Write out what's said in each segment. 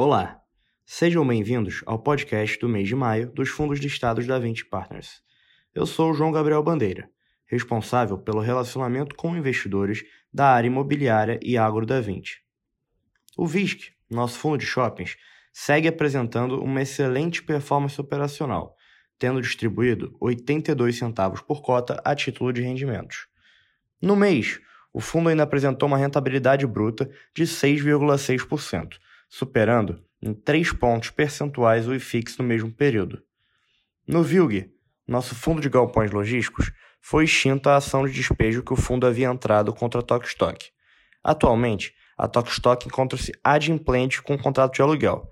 Olá, sejam bem-vindos ao podcast do mês de maio dos fundos listados da 20 Partners. Eu sou o João Gabriel Bandeira, responsável pelo relacionamento com investidores da área imobiliária e agro da 20. O VISC, nosso fundo de shoppings, segue apresentando uma excelente performance operacional, tendo distribuído 82 centavos por cota a título de rendimentos. No mês, o fundo ainda apresentou uma rentabilidade bruta de 6,6%, superando em 3 pontos percentuais o IFIX no mesmo período. No VILG, nosso fundo de galpões logísticos, foi extinta a ação de despejo que o fundo havia entrado contra a Tokstok. Atualmente, a Tokstok encontra-se adimplente com o contrato de aluguel,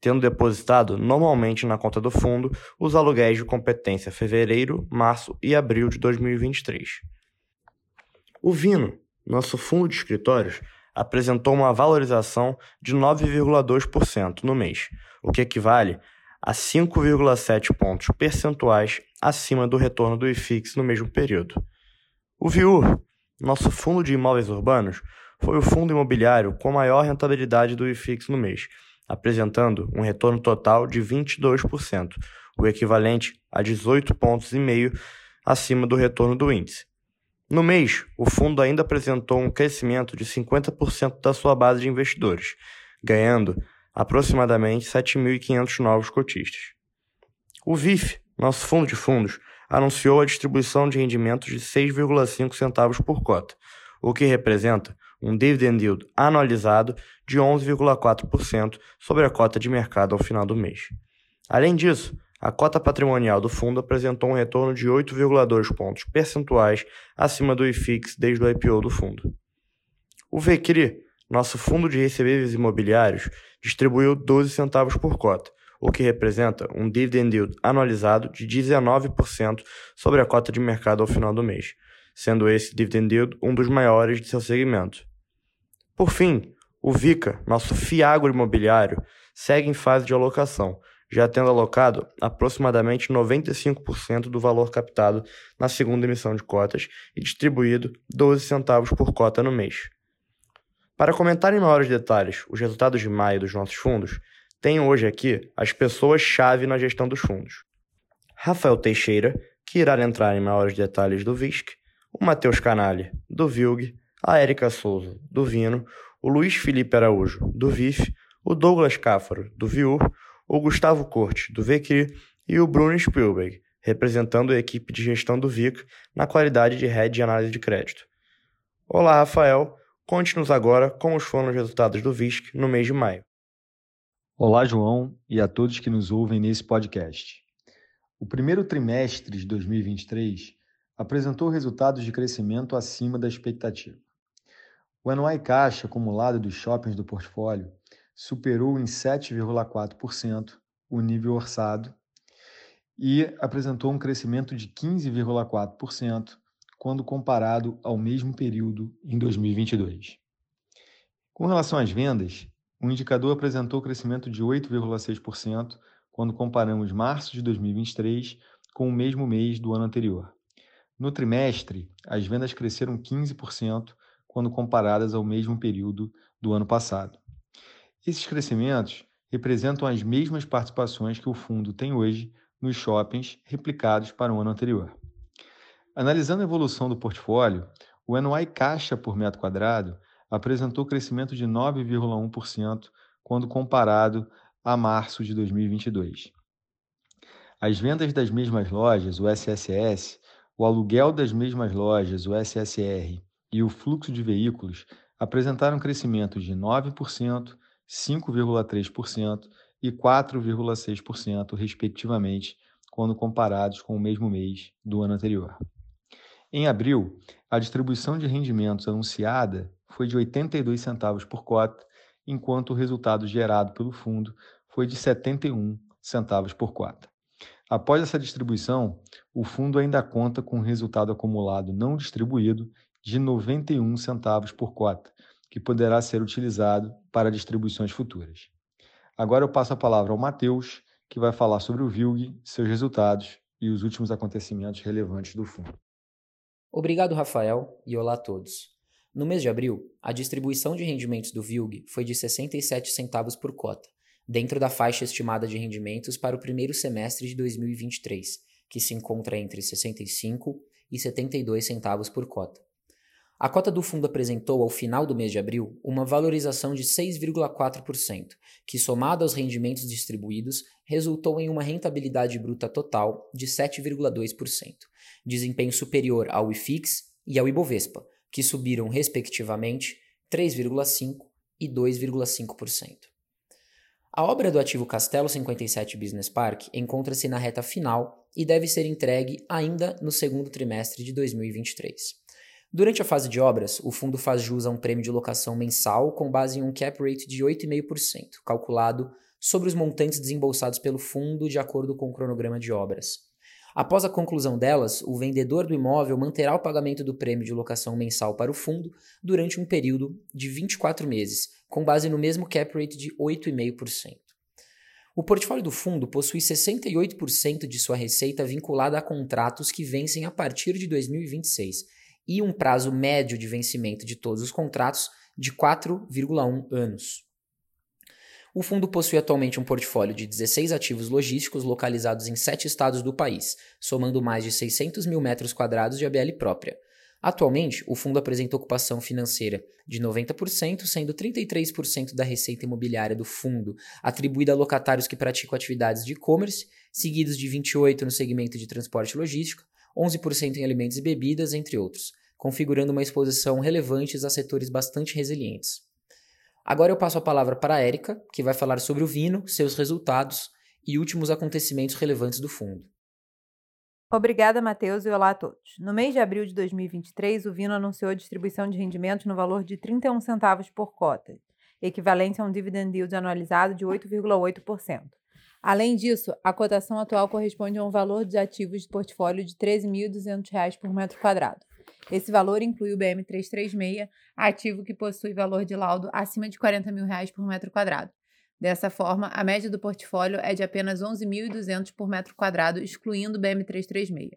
tendo depositado normalmente na conta do fundo os aluguéis de competência fevereiro, março e abril de 2023. O Vino, nosso fundo de escritórios, apresentou uma valorização de 9,2% no mês, o que equivale a 5,7 pontos percentuais acima do retorno do IFIX no mesmo período. O VIUR, nosso fundo de imóveis urbanos, foi o fundo imobiliário com maior rentabilidade do IFIX no mês, apresentando um retorno total de 22%, o equivalente a 18 pontos acima do retorno do índice. No mês, o fundo ainda apresentou um crescimento de 50% da sua base de investidores, ganhando aproximadamente 7.500 novos cotistas. O VIF, nosso fundo de fundos, anunciou a distribuição de rendimentos de 6,5 centavos por cota, o que representa um dividend yield anualizado de 11,4% sobre a cota de mercado ao final do mês. Além disso, a cota patrimonial do fundo apresentou um retorno de 8,2 pontos percentuais acima do IFIX desde o IPO do fundo. O VCRI, nosso fundo de recebíveis imobiliários, distribuiu 12 centavos por cota, o que representa um dividend yield anualizado de 19% sobre a cota de mercado ao final do mês, sendo esse dividend yield um dos maiores de seu segmento. Por fim, o VICA, nosso fiagro imobiliário, segue em fase de alocação, já tendo alocado aproximadamente 95% do valor captado na segunda emissão de cotas e distribuído 12 centavos por cota no mês. Para comentar em maiores detalhes os resultados de maio dos nossos fundos, tenho hoje aqui as pessoas-chave na gestão dos fundos. Rafael Teixeira, que irá entrar em maiores detalhes do VISC, o Matheus Canalha, do VILG, a Érica Souza, do Vino, o Luiz Felipe Araújo, do VIF, o Douglas Cáfaro, do VIUR, o Gustavo Corte, do VQ e o Bruno Spielberg, representando a equipe de gestão do VIC na qualidade de head de análise de crédito. Olá, Rafael. Conte-nos agora como foram os resultados do VISC no mês de maio. Olá, João, e a todos que nos ouvem nesse podcast. O primeiro trimestre de 2023 apresentou resultados de crescimento acima da expectativa. O NOI caixa acumulado dos shoppings do portfólio superou em 7,4% o nível orçado e apresentou um crescimento de 15,4% quando comparado ao mesmo período em 2022. Com relação às vendas, o indicador apresentou crescimento de 8,6% quando comparamos março de 2023 com o mesmo mês do ano anterior. No trimestre, as vendas cresceram 15% quando comparadas ao mesmo período do ano passado. Esses crescimentos representam as mesmas participações que o fundo tem hoje nos shoppings replicados para o ano anterior. Analisando a evolução do portfólio, o NOI caixa por metro quadrado apresentou crescimento de 9,1% quando comparado a março de 2022. As vendas das mesmas lojas, o SSS, o aluguel das mesmas lojas, o SSR, e o fluxo de veículos apresentaram crescimento de 9%, 5,3% e 4,6%, respectivamente, quando comparados com o mesmo mês do ano anterior. Em abril, a distribuição de rendimentos anunciada foi de 82 centavos por cota, enquanto o resultado gerado pelo fundo foi de 71 centavos por cota. Após essa distribuição, o fundo ainda conta com um resultado acumulado não distribuído de 91 centavos por cota, que poderá ser utilizado para distribuições futuras. Agora eu passo a palavra ao Matheus, que vai falar sobre o VILG, seus resultados e os últimos acontecimentos relevantes do fundo. Obrigado, Rafael, e olá a todos. No mês de abril, a distribuição de rendimentos do VILG foi de 67 centavos por cota, dentro da faixa estimada de rendimentos para o primeiro semestre de 2023, que se encontra entre 65 e 72 centavos por cota. A cota do fundo apresentou, ao final do mês de abril, uma valorização de 6,4%, que, somado aos rendimentos distribuídos, resultou em uma rentabilidade bruta total de 7,2%, desempenho superior ao IFIX e ao Ibovespa, que subiram, respectivamente, 3,5% e 2,5%. A obra do ativo Castelo 57 Business Park encontra-se na reta final e deve ser entregue ainda no segundo trimestre de 2023. Durante a fase de obras, o fundo faz jus a um prêmio de locação mensal com base em um cap rate de 8,5%, calculado sobre os montantes desembolsados pelo fundo de acordo com o cronograma de obras. Após a conclusão delas, o vendedor do imóvel manterá o pagamento do prêmio de locação mensal para o fundo durante um período de 24 meses, com base no mesmo cap rate de 8,5%. O portfólio do fundo possui 68% de sua receita vinculada a contratos que vencem a partir de 2026 e um prazo médio de vencimento de todos os contratos de 4,1 anos. O fundo possui atualmente um portfólio de 16 ativos logísticos localizados em sete estados do país, somando mais de 600 mil metros quadrados de ABL própria. Atualmente, o fundo apresenta ocupação financeira de 90%, sendo 33% da receita imobiliária do fundo atribuída a locatários que praticam atividades de e-commerce, seguidos de 28% no segmento de transporte logístico, 11% em alimentos e bebidas, entre outros, configurando uma exposição relevante a setores bastante resilientes. Agora eu passo a palavra para a Érica, que vai falar sobre o Vino, seus resultados e últimos acontecimentos relevantes do fundo. Obrigada, Matheus, e olá a todos. No mês de abril de 2023, o Vino anunciou a distribuição de rendimentos no valor de 31 centavos por cota, equivalente a um dividend yield anualizado de 8,8%. Além disso, a cotação atual corresponde a um valor de ativos de portfólio de R$ 13.200 por metro quadrado. Esse valor inclui o BM336, ativo que possui valor de laudo acima de 40 mil reais por metro quadrado. Dessa forma, a média do portfólio é de apenas 11.200 por metro quadrado, excluindo o BM336.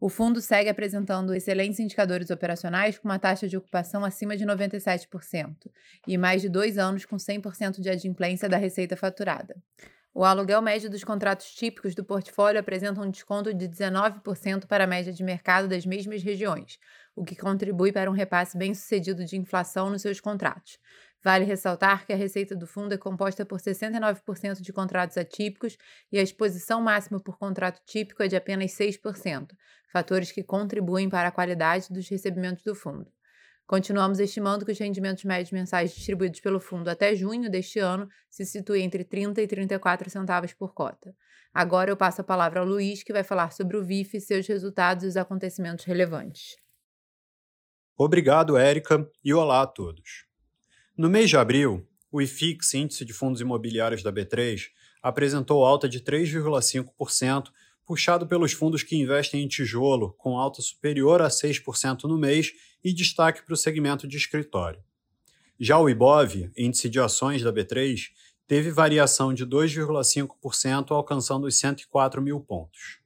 O fundo segue apresentando excelentes indicadores operacionais com uma taxa de ocupação acima de 97% e mais de dois anos com 100% de adimplência da receita faturada. O aluguel médio dos contratos típicos do portfólio apresenta um desconto de 19% para a média de mercado das mesmas regiões, o que contribui para um repasse bem-sucedido de inflação nos seus contratos. Vale ressaltar que a receita do fundo é composta por 69% de contratos atípicos e a exposição máxima por contrato típico é de apenas 6%, fatores que contribuem para a qualidade dos recebimentos do fundo. Continuamos estimando que os rendimentos médios mensais distribuídos pelo fundo até junho deste ano se situem entre 30 e 34 centavos por cota. Agora eu passo a palavra ao Luiz, que vai falar sobre o VIF, seus resultados e os acontecimentos relevantes. Obrigado, Érica, e olá a todos. No mês de abril, o IFIX, Índice de Fundos Imobiliários da B3, apresentou alta de 3,5%, puxado pelos fundos que investem em tijolo, com alta superior a 6% no mês e destaque para o segmento de escritório. Já o IBOV, índice de ações da B3, teve variação de 2,5%, alcançando os 104 mil pontos.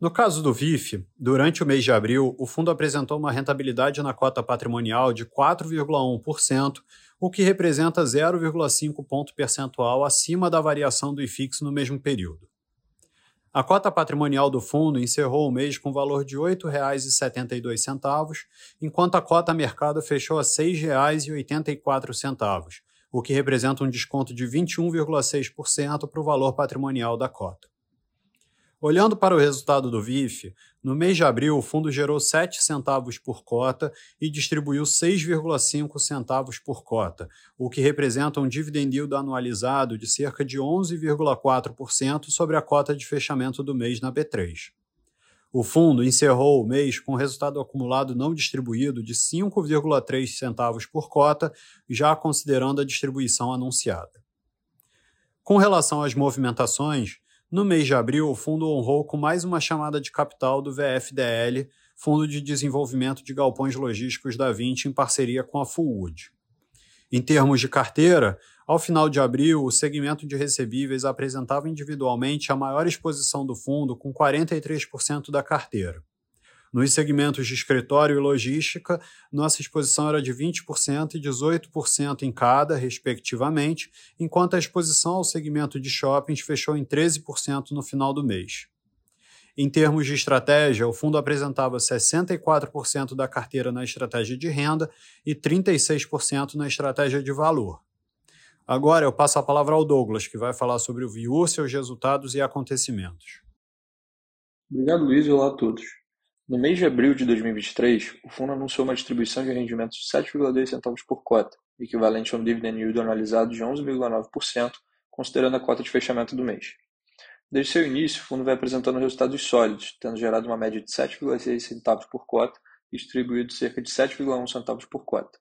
No caso do VIF, durante o mês de abril, o fundo apresentou uma rentabilidade na cota patrimonial de 4,1%, o que representa 0,5 ponto percentual acima da variação do IFIX no mesmo período. A cota patrimonial do fundo encerrou o mês com valor de R$ 8,72, enquanto a cota mercado fechou a R$ 6,84, o que representa um desconto de 21,6% para o valor patrimonial da cota. Olhando para o resultado do VIF, no mês de abril o fundo gerou 7 centavos por cota e distribuiu 6,5 centavos por cota, o que representa um dividend yield anualizado de cerca de 11,4% sobre a cota de fechamento do mês na B3. O fundo encerrou o mês com resultado acumulado não distribuído de 5,3 centavos por cota, já considerando a distribuição anunciada. Com relação às movimentações, no mês de abril, o fundo honrou com mais uma chamada de capital do VFDL, Fundo de Desenvolvimento de Galpões Logísticos da Vinci, em parceria com a Fullwood. Em termos de carteira, ao final de abril, o segmento de recebíveis apresentava individualmente a maior exposição do fundo, com 43% da carteira. Nos segmentos de escritório e logística, nossa exposição era de 20% e 18% em cada, respectivamente, enquanto a exposição ao segmento de shoppings fechou em 13% no final do mês. Em termos de estratégia, o fundo apresentava 64% da carteira na estratégia de renda e 36% na estratégia de valor. Agora eu passo a palavra ao Douglas, que vai falar sobre o VIU, seus resultados e acontecimentos. Obrigado, Luiz, olá a todos. No mês de abril de 2023, o fundo anunciou uma distribuição de rendimentos de 7,2 centavos por cota, equivalente a um dividend yield anualizado de 11,9%, considerando a cota de fechamento do mês. Desde seu início, o fundo vai apresentando resultados sólidos, tendo gerado uma média de 7,6 centavos por cota e distribuído cerca de 7,1 centavos por cota.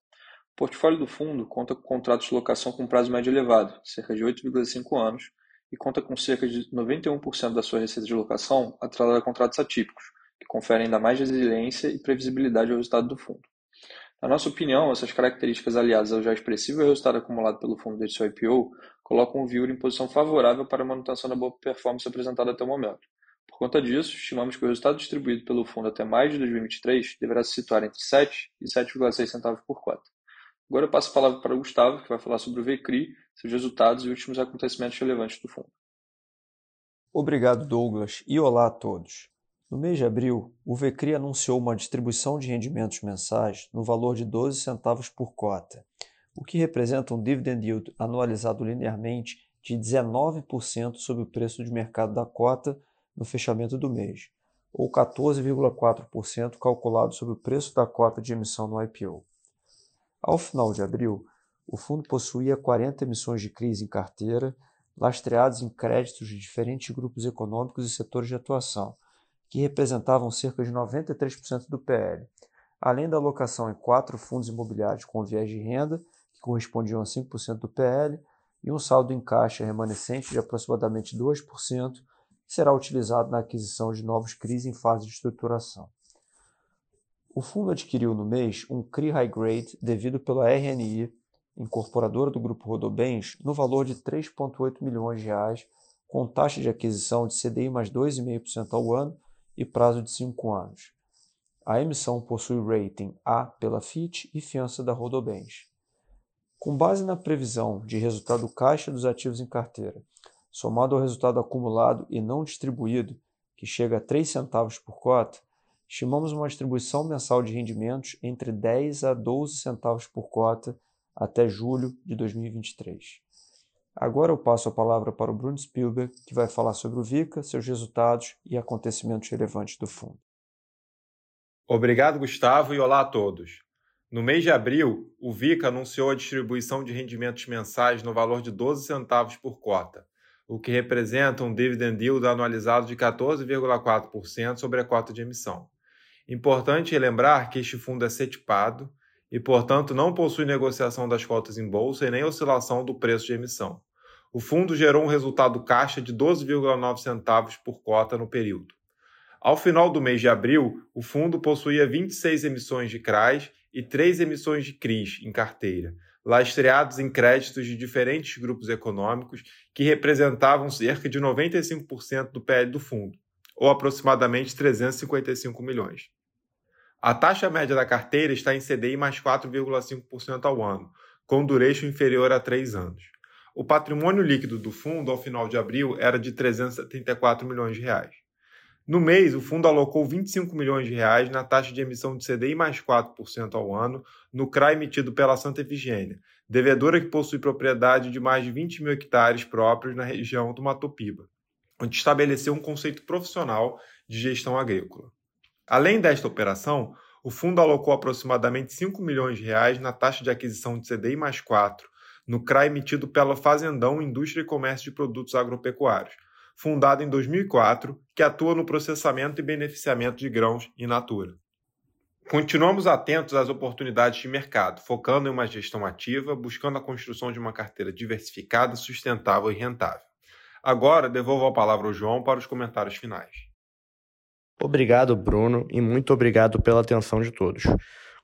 O portfólio do fundo conta com contratos de locação com prazo médio elevado, cerca de 8,5 anos, e conta com cerca de 91% da sua receita de locação atrelada a contratos atípicos, que conferem ainda mais resiliência e previsibilidade ao resultado do fundo. Na nossa opinião, essas características aliadas ao já expressivo resultado acumulado pelo fundo desde seu IPO colocam o Viur em posição favorável para a manutenção da boa performance apresentada até o momento. Por conta disso, estimamos que o resultado distribuído pelo fundo até mais de 2023 deverá se situar entre 7 e 7,6 centavos por cota. Agora eu passo a palavra para o Gustavo, que vai falar sobre o VCRI, seus resultados e últimos acontecimentos relevantes do fundo. Obrigado, Douglas, e olá a todos. No mês de abril, o VCRI anunciou uma distribuição de rendimentos mensais no valor de 12 centavos por cota, o que representa um dividend yield anualizado linearmente de 19% sobre o preço de mercado da cota no fechamento do mês, ou 14,4% calculado sobre o preço da cota de emissão no IPO. Ao final de abril, o fundo possuía 40 emissões de crise em carteira, lastreadas em créditos de diferentes grupos econômicos e setores de atuação, que representavam cerca de 93% do PL, além da alocação em quatro fundos imobiliários com viés de renda, que correspondiam a 5% do PL, e um saldo em caixa remanescente de aproximadamente 2%, que será utilizado na aquisição de novos CRIs em fase de estruturação. O fundo adquiriu no mês um CRI High Grade devido pela RNI, incorporadora do Grupo Rodobens, no valor de 3,8 milhões de reais, com taxa de aquisição de CDI mais 2,5% ao ano e prazo de 5 anos. A emissão possui rating A pela Fitch e fiança da Rodobens. Com base na previsão de resultado caixa dos ativos em carteira, somado ao resultado acumulado e não distribuído, que chega a 3 centavos por cota, estimamos uma distribuição mensal de rendimentos entre 10 a 12 centavos por cota até julho de 2023. Agora eu passo a palavra para o Bruno Spielberg, que vai falar sobre o VICA, seus resultados e acontecimentos relevantes do fundo. Obrigado, Gustavo, e olá a todos. No mês de abril, o VICA anunciou a distribuição de rendimentos mensais no valor de 12 centavos por cota, o que representa um dividend yield anualizado de 14,4% sobre a cota de emissão. Importante lembrar que este fundo é setipado e, portanto, não possui negociação das cotas em bolsa e nem oscilação do preço de emissão. O fundo gerou um resultado caixa de 12,9 centavos por cota no período. Ao final do mês de abril, o fundo possuía 26 emissões de CRAs e 3 emissões de CRIs em carteira, lastreados em créditos de diferentes grupos econômicos que representavam cerca de 95% do PL do fundo, ou aproximadamente 355 milhões. A taxa média da carteira está em CDI mais 4,5% ao ano, com duration inferior a 3 anos. O patrimônio líquido do fundo ao final de abril era de 374 milhões de reais. No mês, o fundo alocou 25 milhões de reais na taxa de emissão de CDI mais 4% ao ano no CRA emitido pela Santa Efigênia, devedora que possui propriedade de mais de 20 mil hectares próprios na região do Matopiba, onde estabeleceu um conceito profissional de gestão agrícola. Além desta operação, o fundo alocou aproximadamente 5 milhões de reais na taxa de aquisição de CDI mais 4, no CRA emitido pela Fazendão Indústria e Comércio de Produtos Agropecuários, fundada em 2004, que atua no processamento e beneficiamento de grãos in natura. Continuamos atentos às oportunidades de mercado, focando em uma gestão ativa, buscando a construção de uma carteira diversificada, sustentável e rentável. Agora devolvo a palavra ao João para os comentários finais. Obrigado, Bruno, e muito obrigado pela atenção de todos.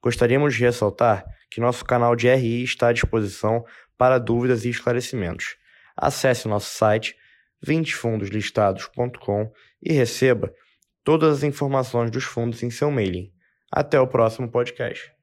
Gostaríamos de ressaltar que nosso canal de RI está à disposição para dúvidas e esclarecimentos. Acesse nosso site 20fundoslistados.com e receba todas as informações dos fundos em seu mailing. Até o próximo podcast.